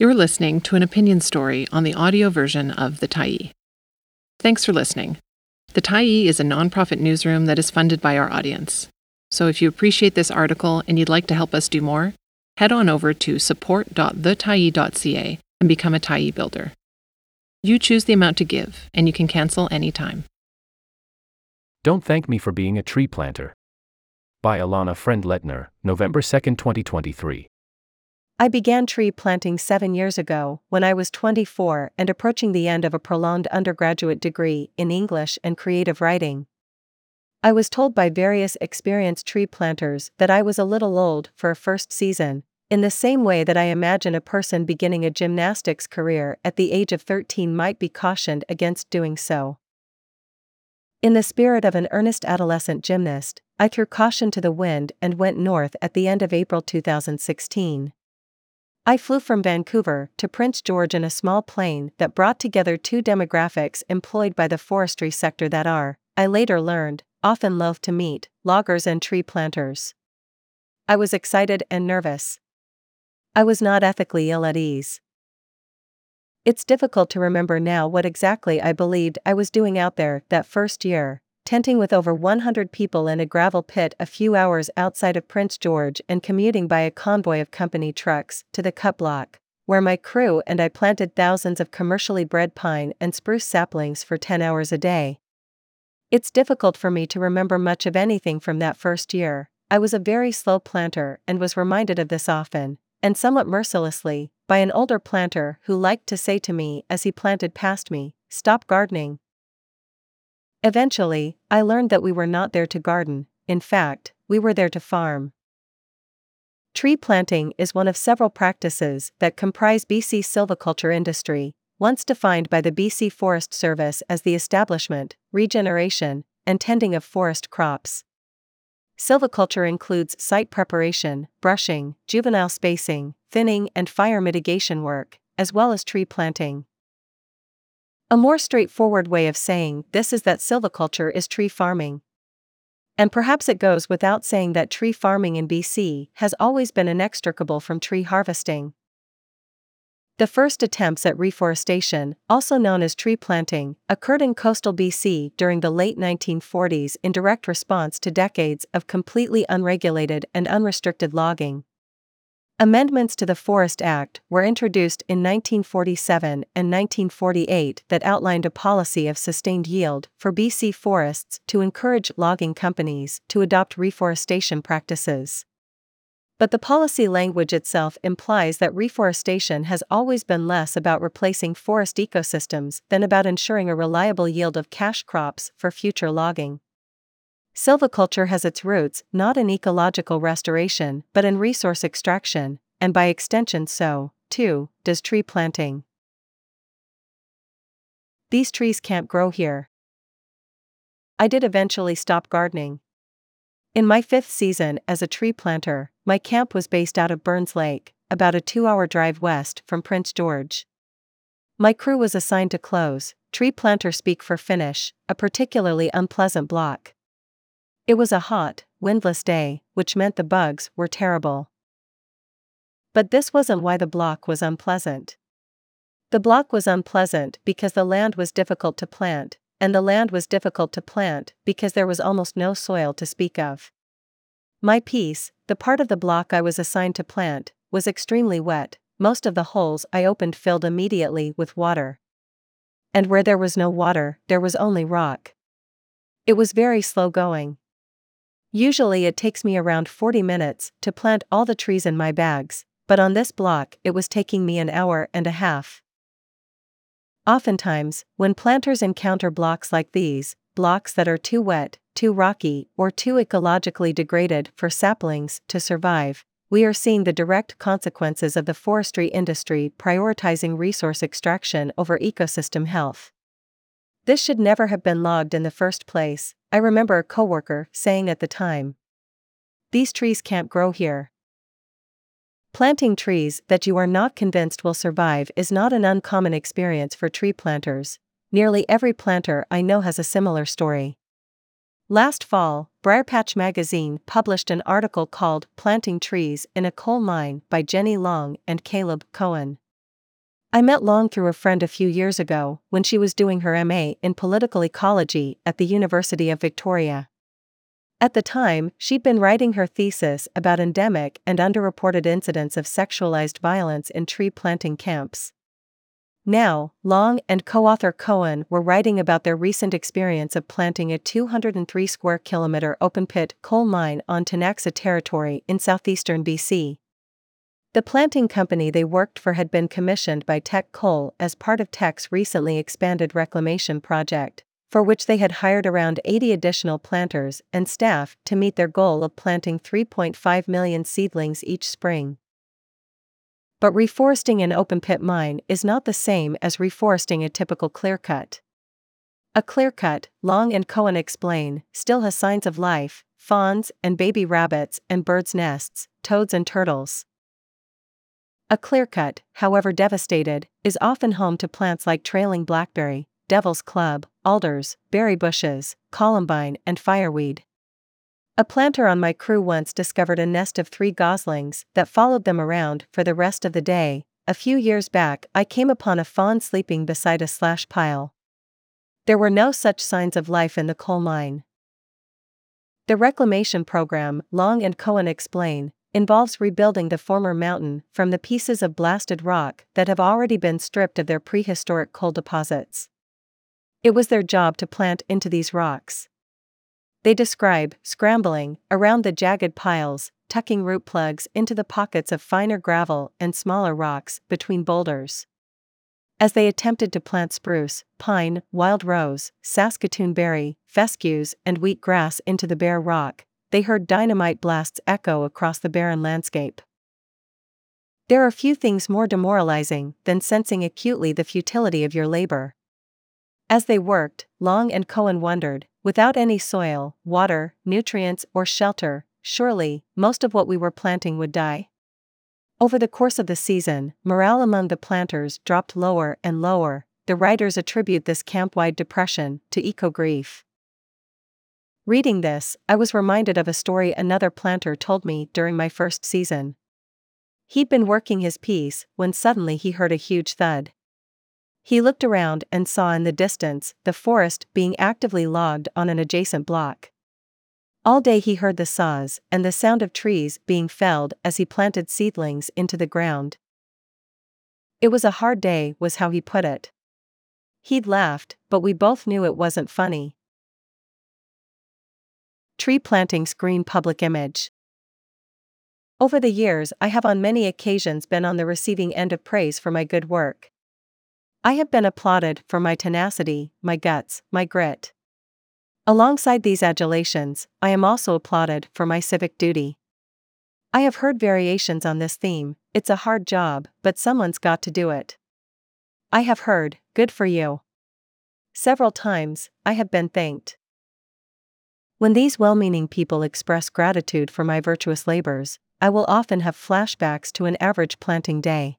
You're listening to an opinion story on the audio version of The Tyee. Thanks for listening. The Tyee is a nonprofit newsroom that is funded by our audience. So if you appreciate this article and you'd like to help us do more, head on over to support.thetyee.ca and become a Tyee builder. You choose the amount to give, and you can cancel anytime. Don't Thank Me for Being a Tree Planter. By Alana Friend Lettner, November 2, 2023. I began tree planting seven years ago, when I was 24 and approaching the end of a prolonged undergraduate degree in English and creative writing. I was told by various experienced tree planters that I was a little old for a first season, in the same way that I imagine a person beginning a gymnastics career at the age of 13 might be cautioned against doing so. In the spirit of an earnest adolescent gymnast, I threw caution to the wind and went north at the end of April 2016. I flew from Vancouver to Prince George in a small plane that brought together two demographics employed by the forestry sector that are, I later learned, often loath to meet loggers and tree planters. I was excited and nervous. I was not ethically ill at ease. It's difficult to remember now what exactly I believed I was doing out there that first year, tenting with over 100 people in a gravel pit a few hours outside of Prince George and commuting by a convoy of company trucks to the cut block, where my crew and I planted thousands of commercially bred pine and spruce saplings for 10 hours a day. It's difficult for me to remember much of anything from that first year. I was a very slow planter and was reminded of this often, and somewhat mercilessly, by an older planter who liked to say to me as he planted past me, Stop gardening, Eventually, I learned that we were not there to garden, in fact, we were there to farm. Tree planting is one of several practices that comprise BC silviculture industry, once defined by the BC Forest Service as the establishment, regeneration, and tending of forest crops. Silviculture includes site preparation, brushing, juvenile spacing, thinning, and fire mitigation work, as well as tree planting. A more straightforward way of saying this is that silviculture is tree farming. And perhaps it goes without saying that tree farming in BC has always been inextricable from tree harvesting. The first attempts at reforestation, also known as tree planting, occurred in coastal BC during the late 1940s in direct response to decades of completely unregulated and unrestricted logging. Amendments to the Forest Act were introduced in 1947 and 1948 that outlined a policy of sustained yield for BC forests to encourage logging companies to adopt reforestation practices. But the policy language itself implies that reforestation has always been less about replacing forest ecosystems than about ensuring a reliable yield of cash crops for future logging. Silviculture has its roots not in ecological restoration but in resource extraction, and by extension, so, too, does tree planting. These trees can't grow here. I did eventually stop gardening. In my fifth season as a tree planter, my camp was based out of Burns Lake, about a two hour drive west from Prince George. My crew was assigned to close, tree planter speak for finish, a particularly unpleasant block. It was a hot, windless day, which meant the bugs were terrible. But this wasn't why the block was unpleasant. The block was unpleasant because the land was difficult to plant, and the land was difficult to plant because there was almost no soil to speak of. My piece, the part of the block I was assigned to plant, was extremely wet, most of the holes I opened filled immediately with water. And where there was no water, there was only rock. It was very slow going. Usually it takes me around 40 minutes to plant all the trees in my bags, but on this block it was taking me an hour and a half. Oftentimes, when planters encounter blocks like these, blocks that are too wet, too rocky, or too ecologically degraded for saplings to survive, we are seeing the direct consequences of the forestry industry prioritizing resource extraction over ecosystem health. This should never have been logged in the first place, I remember a coworker saying at the time. These trees can't grow here. Planting trees that you are not convinced will survive is not an uncommon experience for tree planters. Nearly every planter I know has a similar story. Last fall, Briarpatch magazine published an article called Planting Trees in a Coal Mine by Jenny Long and Caleb Cohen. I met Long through a friend a few years ago when she was doing her MA in political ecology at the University of Victoria. At the time, she'd been writing her thesis about endemic and underreported incidents of sexualized violence in tree planting camps. Now, Long and co author Cohen were writing about their recent experience of planting a 203 square kilometer open pit coal mine on Ktunaxa territory in southeastern BC. The planting company they worked for had been commissioned by Teck Coal as part of Teck's recently expanded reclamation project, for which they had hired around 80 additional planters and staff to meet their goal of planting 3.5 million seedlings each spring. But reforesting an open pit mine is not the same as reforesting a typical clear cut. A clear cut, Long and Cohen explain, still has signs of life, fawns and baby rabbits and birds' nests, toads and turtles. A clear cut, however devastated, is often home to plants like trailing blackberry, devil's club, alders, berry bushes, columbine, and fireweed. A planter on my crew once discovered a nest of three goslings that followed them around for the rest of the day. A few years back, I came upon a fawn sleeping beside a slash pile. There were no such signs of life in the coal mine. The reclamation program, Long and Cohen explain, involves rebuilding the former mountain from the pieces of blasted rock that have already been stripped of their prehistoric coal deposits. It was their job to plant into these rocks. They describe scrambling around the jagged piles, tucking root plugs into the pockets of finer gravel and smaller rocks between boulders. As they attempted to plant spruce, pine, wild rose, Saskatoon berry, fescues, and wheat grass into the bare rock, they heard dynamite blasts echo across the barren landscape. There are few things more demoralizing than sensing acutely the futility of your labor. As they worked, Long and Cohen wondered, without any soil, water, nutrients, or shelter, surely, most of what we were planting would die. Over the course of the season, morale among the planters dropped lower and lower. The writers attribute this camp wide depression to eco grief. Reading this, I was reminded of a story another planter told me during my first season. He'd been working his piece when suddenly he heard a huge thud. He looked around and saw in the distance the forest being actively logged on an adjacent block. All day he heard the saws and the sound of trees being felled as he planted seedlings into the ground. It was a hard day, was how he put it. He'd laughed, but we both knew it wasn't funny. Tree planting's green public image. Over the years, I have on many occasions been on the receiving end of praise for my good work. I have been applauded for my tenacity, my guts, my grit. Alongside these adulations, I am also applauded for my civic duty. I have heard variations on this theme it's a hard job, but someone's got to do it. I have heard, good for you. Several times, I have been thanked. When these well meaning people express gratitude for my virtuous labors, I will often have flashbacks to an average planting day.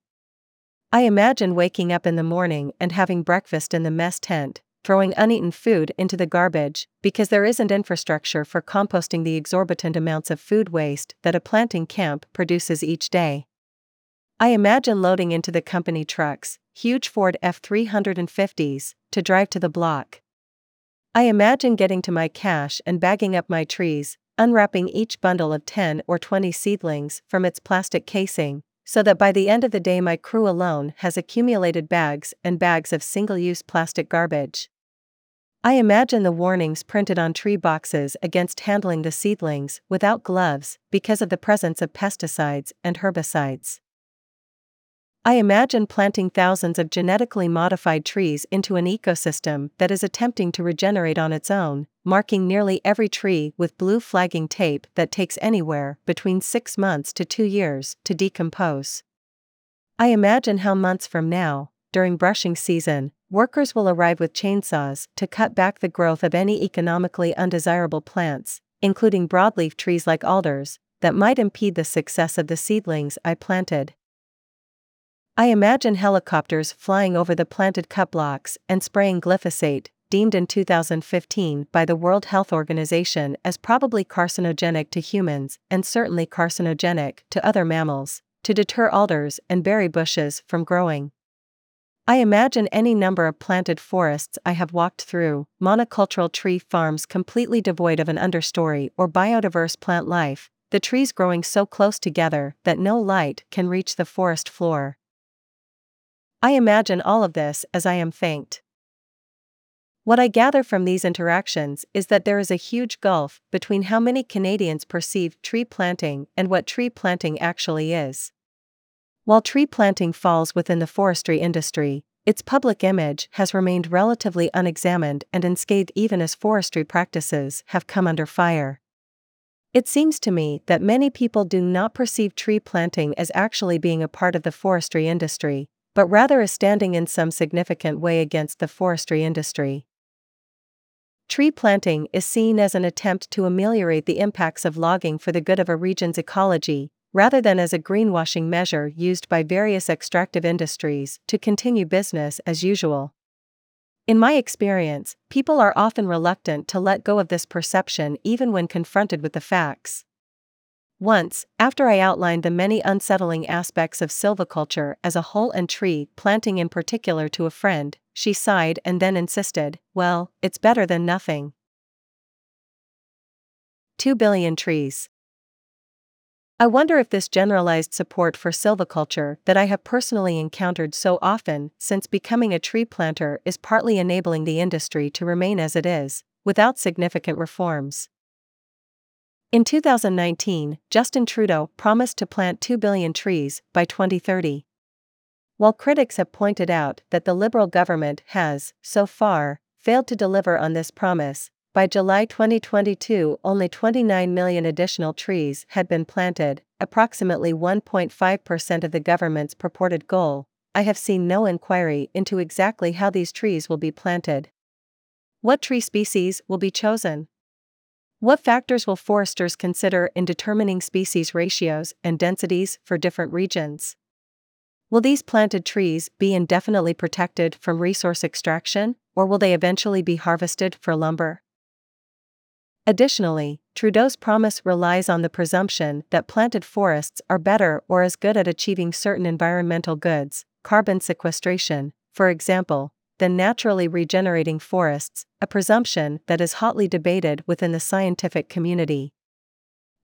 I imagine waking up in the morning and having breakfast in the mess tent, throwing uneaten food into the garbage, because there isn't infrastructure for composting the exorbitant amounts of food waste that a planting camp produces each day. I imagine loading into the company trucks, huge Ford F 350s, to drive to the block, I imagine getting to my cache and bagging up my trees, unwrapping each bundle of 10 or 20 seedlings from its plastic casing, so that by the end of the day my crew alone has accumulated bags and bags of single use plastic garbage. I imagine the warnings printed on tree boxes against handling the seedlings without gloves because of the presence of pesticides and herbicides. I imagine planting thousands of genetically modified trees into an ecosystem that is attempting to regenerate on its own, marking nearly every tree with blue flagging tape that takes anywhere between six months to two years to decompose. I imagine how months from now, during brushing season, workers will arrive with chainsaws to cut back the growth of any economically undesirable plants, including broadleaf trees like alders, that might impede the success of the seedlings I planted. I imagine helicopters flying over the planted cut blocks and spraying glyphosate, deemed in 2015 by the World Health Organization as probably carcinogenic to humans and certainly carcinogenic to other mammals, to deter alders and berry bushes from growing. I imagine any number of planted forests I have walked through, monocultural tree farms completely devoid of an understory or biodiverse plant life, the trees growing so close together that no light can reach the forest floor. I imagine all of this as I am thanked. What I gather from these interactions is that there is a huge gulf between how many Canadians perceive tree planting and what tree planting actually is. While tree planting falls within the forestry industry, its public image has remained relatively unexamined and unscathed even as forestry practices have come under fire. It seems to me that many people do not perceive tree planting as actually being a part of the forestry industry, but rather as standing in some significant way against the forestry industry. Tree planting is seen as an attempt to ameliorate the impacts of logging for the good of a region's ecology, rather than as a greenwashing measure used by various extractive industries to continue business as usual. In my experience, people are often reluctant to let go of this perception even when confronted with the facts. Once, after I outlined the many unsettling aspects of silviculture as a whole and tree planting in particular to a friend, she sighed and then insisted, Well, it's better than nothing. 2 billion trees. I wonder if this generalized support for silviculture that I have personally encountered so often since becoming a tree planter is partly enabling the industry to remain as it is, without significant reforms. In 2019, Justin Trudeau promised to plant 2 billion trees by 2030. While critics have pointed out that the Liberal government has, so far, failed to deliver on this promise, by July 2022 only 29 million additional trees had been planted, approximately 1.5% of the government's purported goal. I have seen no inquiry into exactly how these trees will be planted. What tree species will be chosen? What factors will foresters consider in determining species ratios and densities for different regions? Will these planted trees be indefinitely protected from resource extraction, or will they eventually be harvested for lumber? Additionally, Trudeau's promise relies on the presumption that planted forests are better or as good at achieving certain environmental goods, carbon sequestration, for example, than naturally regenerating forests, a presumption that is hotly debated within the scientific community.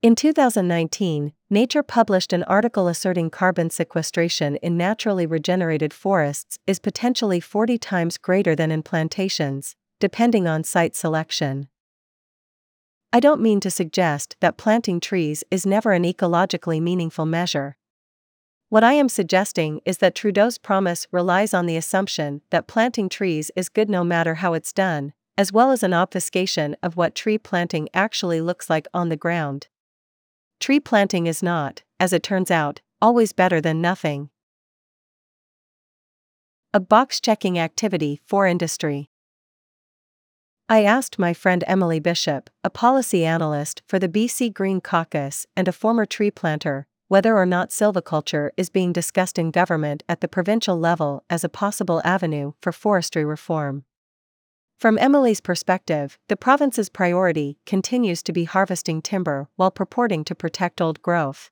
In 2019, Nature published an article asserting carbon sequestration in naturally regenerated forests is potentially 40 times greater than in plantations, depending on site selection. I don't mean to suggest that planting trees is never an ecologically meaningful measure. What I am suggesting is that Trudeau's promise relies on the assumption that planting trees is good no matter how it's done, as well as an obfuscation of what tree planting actually looks like on the ground. Tree planting is not, as it turns out, always better than nothing. A box checking activity for industry. I asked my friend Emily Bishop, a policy analyst for the BC Green Caucus and a former tree planter, whether or not silviculture is being discussed in government at the provincial level as a possible avenue for forestry reform. From Emily's perspective, the province's priority continues to be harvesting timber while purporting to protect old growth.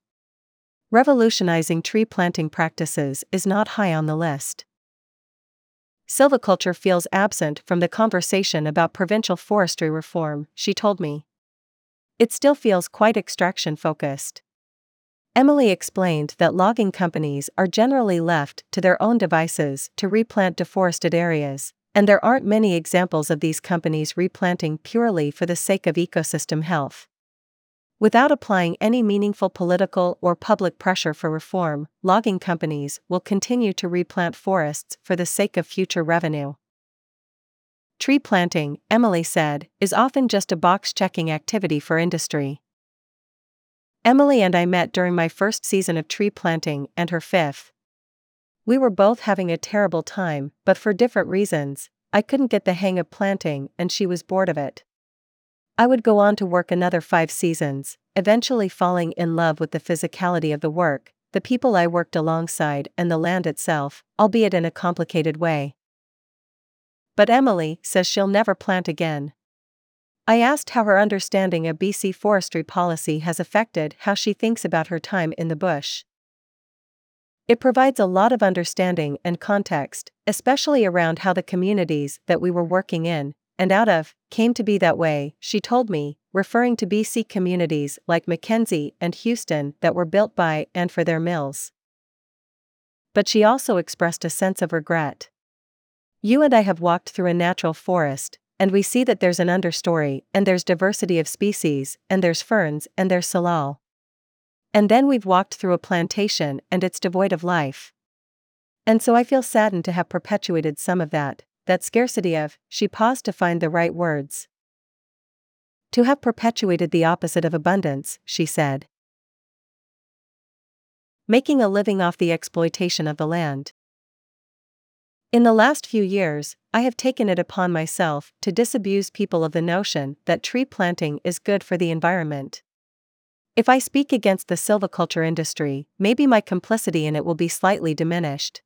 Revolutionizing tree planting practices is not high on the list. Silviculture feels absent from the conversation about provincial forestry reform, she told me. It still feels quite extraction focused. Emily explained that logging companies are generally left to their own devices to replant deforested areas, and there aren't many examples of these companies replanting purely for the sake of ecosystem health. Without applying any meaningful political or public pressure for reform, logging companies will continue to replant forests for the sake of future revenue. Tree planting, Emily said, is often just a box checking activity for industry. Emily and I met during my first season of tree planting and her fifth. We were both having a terrible time, but for different reasons. I couldn't get the hang of planting and she was bored of it. I would go on to work another five seasons, eventually falling in love with the physicality of the work, the people I worked alongside, and the land itself, albeit in a complicated way. But Emily says she'll never plant again. I asked how her understanding of BC forestry policy has affected how she thinks about her time in the bush. It provides a lot of understanding and context, especially around how the communities that we were working in, and out of, came to be that way, she told me, referring to BC communities like Mackenzie and Houston that were built by and for their mills. But she also expressed a sense of regret. You and I have walked through a natural forest, and we see that there's an understory, and there's diversity of species, and there's ferns, and there's salal. And then we've walked through a plantation, and it's devoid of life. And so I feel saddened to have perpetuated some of that, that scarcity of, she paused to find the right words. To have perpetuated the opposite of abundance, she said. Making a living off the exploitation of the land. In the last few years, I have taken it upon myself to disabuse people of the notion that tree planting is good for the environment. If I speak against the silviculture industry, maybe my complicity in it will be slightly diminished.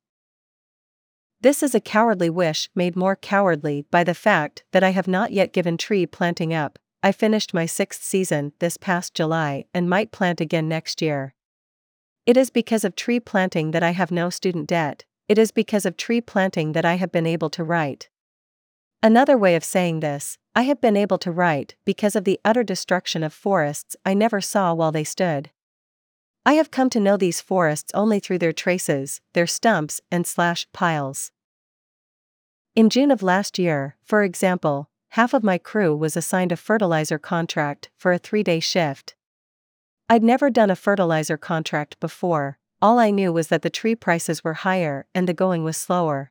This is a cowardly wish made more cowardly by the fact that I have not yet given tree planting up. I finished my sixth season this past July and might plant again next year. It is because of tree planting that I have no student debt, it is because of tree planting that I have been able to write. Another way of saying this, I have been able to write because of the utter destruction of forests I never saw while they stood. I have come to know these forests only through their traces, their stumps, and slash piles. In June of last year, for example, half of my crew was assigned a fertilizer contract for a three day shift. I'd never done a fertilizer contract before, all I knew was that the tree prices were higher and the going was slower.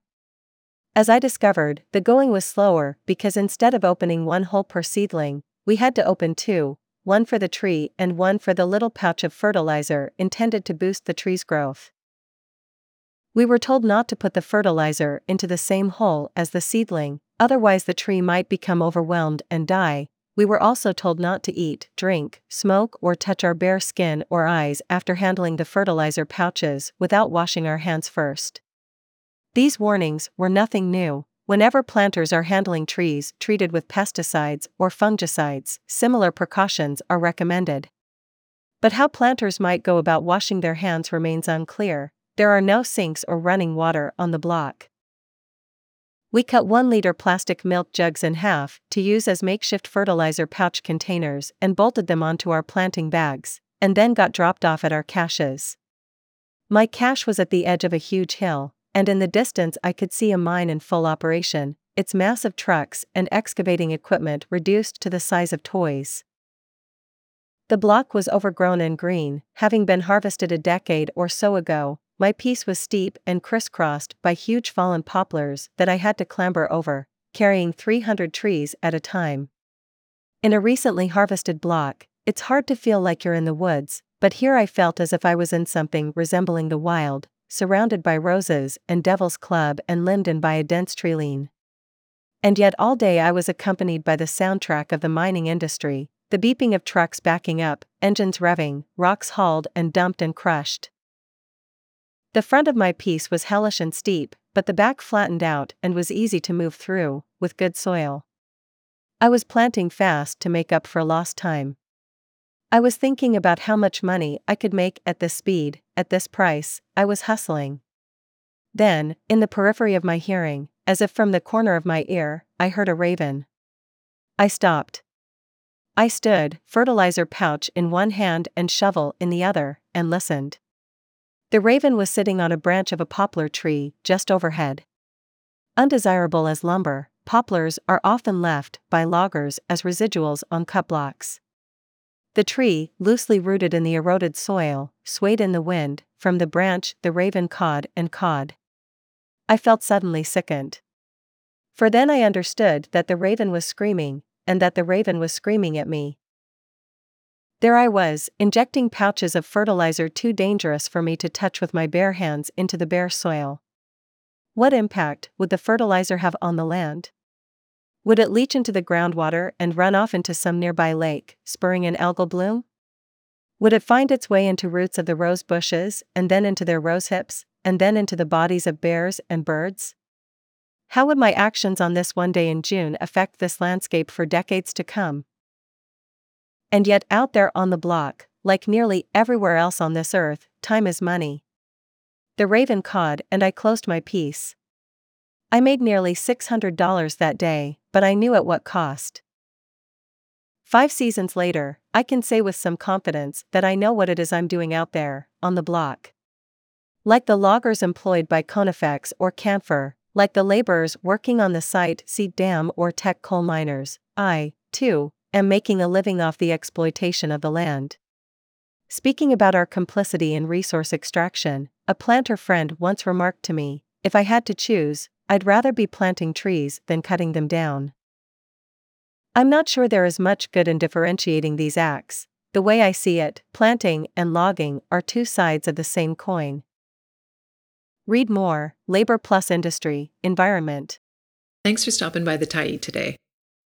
As I discovered, the going was slower because instead of opening one hole per seedling, we had to open two, one for the tree and one for the little pouch of fertilizer intended to boost the tree's growth. We were told not to put the fertilizer into the same hole as the seedling, otherwise, the tree might become overwhelmed and die. We were also told not to eat, drink, smoke, or touch our bare skin or eyes after handling the fertilizer pouches without washing our hands first. These warnings were nothing new, Whenever planters are handling trees treated with pesticides or fungicides, similar precautions are recommended. But how planters might go about washing their hands remains unclear, there are no sinks or running water on the block. We cut 1 liter plastic milk jugs in half to use as makeshift fertilizer pouch containers and bolted them onto our planting bags, and then got dropped off at our caches. My cache was at the edge of a huge hill, and in the distance I could see a mine in full operation, its massive trucks and excavating equipment reduced to the size of toys. The block was overgrown and green, having been harvested a decade or so ago. My piece was steep and crisscrossed by huge fallen poplars that I had to clamber over, carrying 300 trees at a time. In a recently harvested block, it's hard to feel like you're in the woods, but here I felt as if I was in something resembling the wild, surrounded by roses and devil's club and limbed in by a dense tree And yet all day I was accompanied by the soundtrack of the mining industry, the beeping of trucks backing up, engines revving, rocks hauled and dumped and crushed. The front of my piece was hellish and steep, but the back flattened out and was easy to move through, with good soil. I was planting fast to make up for lost time. I was thinking about how much money I could make at this speed, at this price, I was hustling. Then, in the periphery of my hearing, as if from the corner of my ear, I heard a raven. I stopped. I stood, fertilizer pouch in one hand and shovel in the other, and listened. The raven was sitting on a branch of a poplar tree just overhead. Undesirable as lumber, poplars are often left by loggers as residuals on cut blocks. The tree, loosely rooted in the eroded soil, swayed in the wind, from the branch the raven cawed and cawed. I felt suddenly sickened. For then I understood that the raven was screaming, and that the raven was screaming at me. There I was, injecting pouches of fertilizer too dangerous for me to touch with my bare hands into the bare soil. What impact would the fertilizer have on the land? Would it leach into the groundwater and run off into some nearby lake, spurring an algal bloom? Would it find its way into roots of the rose bushes, and then into their rose hips, and then into the bodies of bears and birds? How would my actions on this one day in June affect this landscape for decades to come? And yet, out there on the block, like nearly everywhere else on this earth, time is money. The raven cawed and I closed my piece. I made nearly $600 that day, but I knew at what cost. Five seasons later, I can say with some confidence that I know what it is I'm doing out there, on the block. Like the loggers employed by Conifex or Canfor, like the laborers working on the Site C dam, or Teck coal miners, I, too, am making a living off the exploitation of the land. Speaking about our complicity in resource extraction, a planter friend once remarked to me if I had to choose, I'd rather be planting trees than cutting them down. I'm not sure there is much good in differentiating these acts. The way I see it, planting and logging are two sides of the same coin. Read more Labor Plus Industry, Environment. Thanks for stopping by the Tyee today.